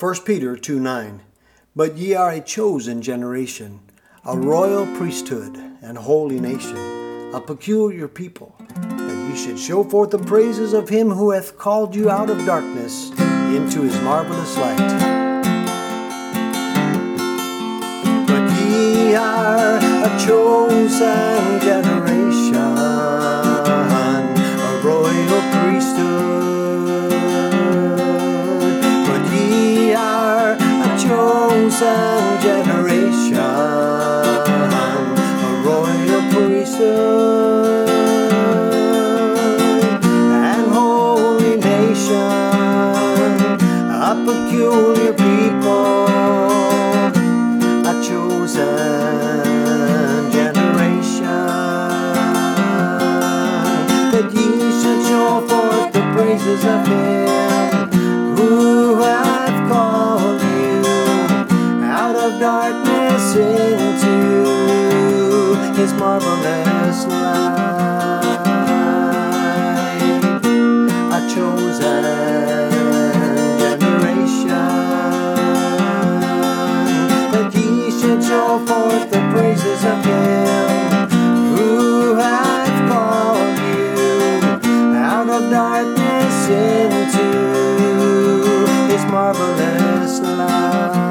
1 Peter 2 9. But ye are a chosen generation, a royal priesthood, and holy nation, a peculiar people, that ye should show forth the praises of him who hath called you out of darkness into his marvelous light. But ye are a chosen generation, a royal priesthood. Chosen generation, a royal priesthood, and holy nation, a peculiar people, a chosen generation, that ye should show forth the praises of Him his marvelous light. A chosen generation, that he should show forth the praises of him who hath called you out of darkness into his marvelous light.